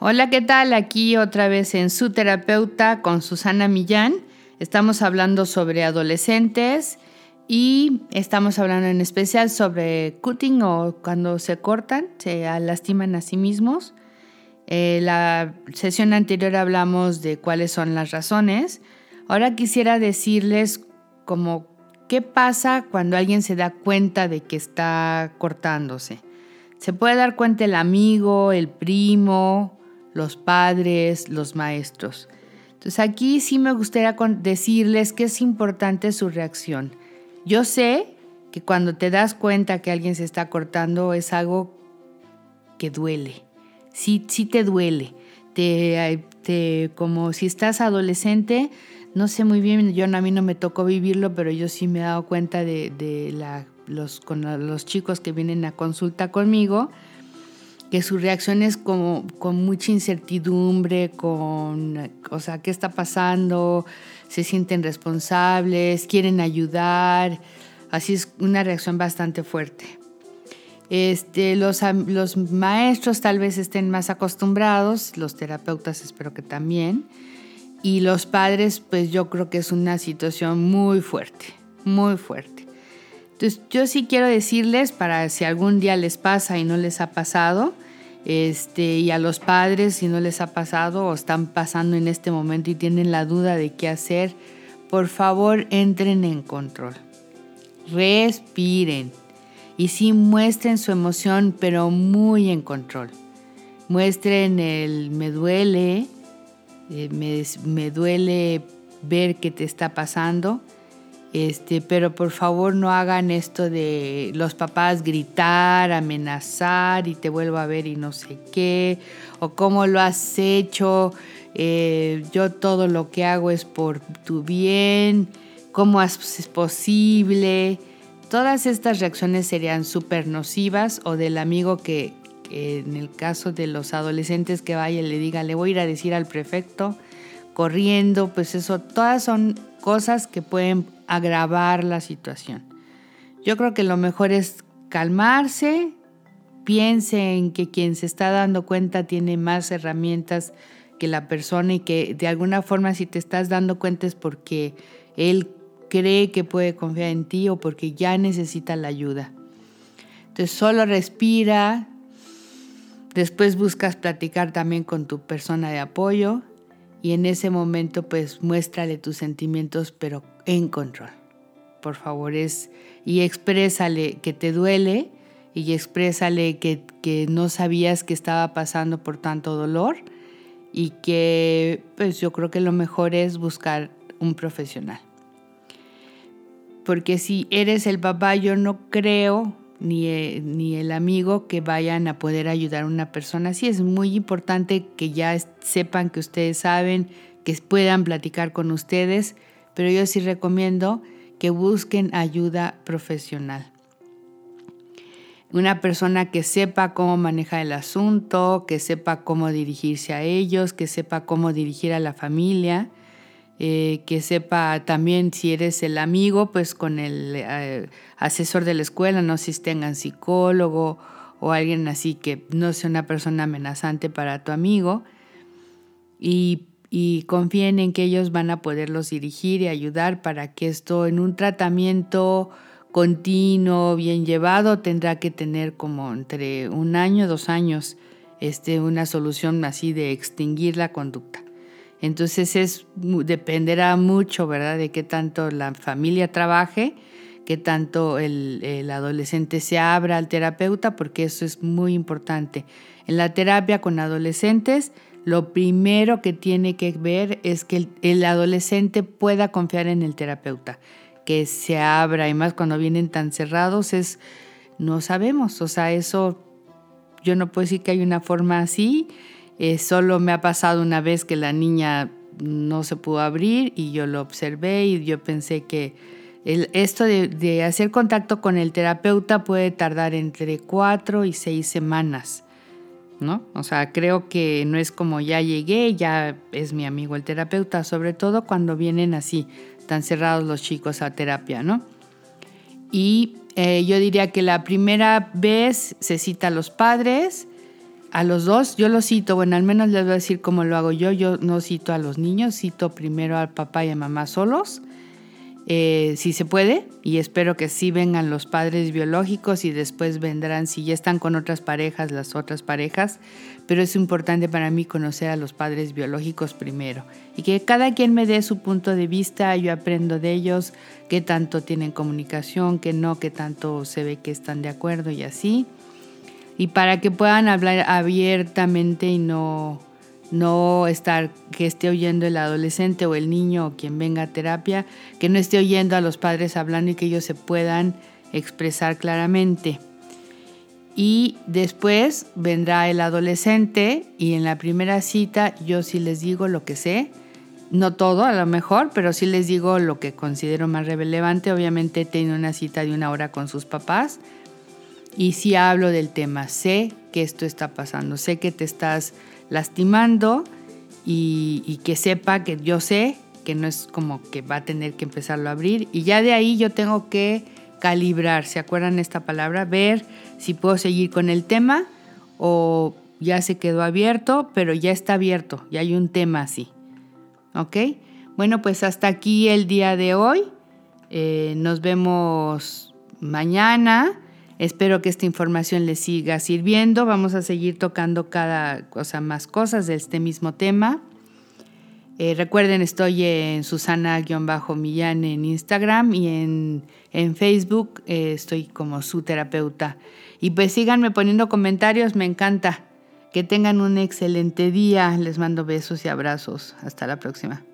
Hola, ¿qué tal? Aquí otra vez en su terapeuta con Susana Millán. Estamos hablando sobre adolescentes y estamos hablando en especial sobre cutting o cuando se cortan, se lastiman a sí mismos. Eh, la sesión anterior hablamos de cuáles son las razones. Ahora quisiera decirles como qué pasa cuando alguien se da cuenta de que está cortándose. Se puede dar cuenta el amigo, el primo, los padres, los maestros. Entonces aquí sí me gustaría decirles que es importante su reacción. Yo sé que cuando te das cuenta que alguien se está cortando es algo que duele. Sí, sí te duele. Te, te, como si estás adolescente, no sé muy bien, yo a mí no me tocó vivirlo, pero yo sí me he dado cuenta de, de la, los, con los chicos que vienen a consulta conmigo que su reacción es como con mucha incertidumbre, con, o sea, ¿qué está pasando? Se sienten responsables, quieren ayudar, así es una reacción bastante fuerte. Este, los, los maestros tal vez estén más acostumbrados, los terapeutas espero que también, y los padres pues yo creo que es una situación muy fuerte, muy fuerte. Entonces yo sí quiero decirles para si algún día les pasa y no les ha pasado, este, y a los padres si no les ha pasado o están pasando en este momento y tienen la duda de qué hacer, por favor entren en control. Respiren y sí muestren su emoción, pero muy en control. Muestren el me duele, eh, me, me duele ver qué te está pasando este, pero por favor no hagan esto de los papás gritar, amenazar y te vuelvo a ver y no sé qué, o cómo lo has hecho, eh, yo todo lo que hago es por tu bien, cómo es posible. Todas estas reacciones serían súper nocivas o del amigo que, que, en el caso de los adolescentes que vaya y le diga, le voy a ir a decir al prefecto, corriendo, pues eso, todas son cosas que pueden agravar la situación. Yo creo que lo mejor es calmarse, piense en que quien se está dando cuenta tiene más herramientas que la persona y que de alguna forma si te estás dando cuenta es porque él cree que puede confiar en ti o porque ya necesita la ayuda. Entonces solo respira, después buscas platicar también con tu persona de apoyo y en ese momento pues muéstrale tus sentimientos pero en control. Por favor, es y exprésale que te duele y exprésale que, que no sabías que estaba pasando por tanto dolor y que pues yo creo que lo mejor es buscar un profesional. Porque si eres el papá, yo no creo ni, eh, ni, el amigo que vayan a poder ayudar a una persona así. Es muy importante que ya sepan que ustedes saben, que puedan platicar con ustedes, pero yo sí recomiendo que busquen ayuda profesional. Una persona que sepa cómo manejar el asunto, que sepa cómo dirigirse a ellos, que sepa cómo dirigir a la familia eh, que sepa también si eres el amigo, pues con el eh, asesor de la escuela, no si tengan psicólogo o alguien así que no sea una persona amenazante para tu amigo y, y confíen en que ellos van a poderlos dirigir y ayudar para que esto en un tratamiento continuo, bien llevado, tendrá que tener como entre un año, dos años, este, una solución así de extinguir la conducta. Entonces es, dependerá mucho, ¿verdad?, de qué tanto la familia trabaje, qué tanto el, adolescente se abra al terapeuta, porque eso es muy importante. En la terapia con adolescentes, lo primero que tiene que ver es que el, el adolescente pueda confiar en el terapeuta, que se abra, y más cuando vienen tan cerrados, es, no sabemos, o sea, eso, yo no puedo decir que hay una forma así, eh, solo me ha pasado una vez que la niña no se pudo abrir y yo lo observé y yo pensé que el, esto de, hacer contacto con el terapeuta puede tardar entre cuatro y seis semanas, ¿no? O sea, creo que no es como ya llegué, ya es mi amigo el terapeuta, sobre todo cuando vienen así, tan cerrados los chicos a terapia, ¿no? Y eh, yo diría que la primera vez se cita a los padres, a los dos, yo los cito, bueno, al menos les voy a decir cómo lo hago yo. Yo no cito a los niños, cito primero al papá y a mamá solos, eh, si se puede, y espero que sí vengan los padres biológicos y después vendrán, si ya están con otras parejas, las otras parejas, pero es importante para mí conocer a los padres biológicos primero y que cada quien me dé su punto de vista, yo aprendo de ellos, qué tanto tienen comunicación, qué no, qué tanto se ve que están de acuerdo y así y para que puedan hablar abiertamente y no, no estar que esté oyendo el adolescente o el niño o quien venga a terapia, que no esté oyendo a los padres hablando y que ellos se puedan expresar claramente. Y después vendrá el adolescente y en la primera cita yo sí les digo lo que sé, no todo a lo mejor, pero sí les digo lo que considero más relevante. Obviamente he una cita de una hora con sus papás y si hablo del tema, sé que esto está pasando, sé que te estás lastimando y, que sepa que yo sé que no es como que va a tener que empezarlo a abrir y ya de ahí yo tengo que calibrar, ¿se acuerdan esta palabra? Ver si puedo seguir con el tema o ya se quedó abierto, pero ya está abierto, ya hay un tema así. ¿Ok? Bueno, pues hasta aquí el día de hoy. Eh, nos vemos mañana. Espero que esta información les siga sirviendo. Vamos a seguir tocando cada cosa más cosas de este mismo tema. Eh, recuerden, estoy en Susana-Millán en Instagram y en, Facebook eh, estoy como su terapeuta. Y pues síganme poniendo comentarios, me encanta. Que tengan un excelente día. Les mando besos y abrazos. Hasta la próxima.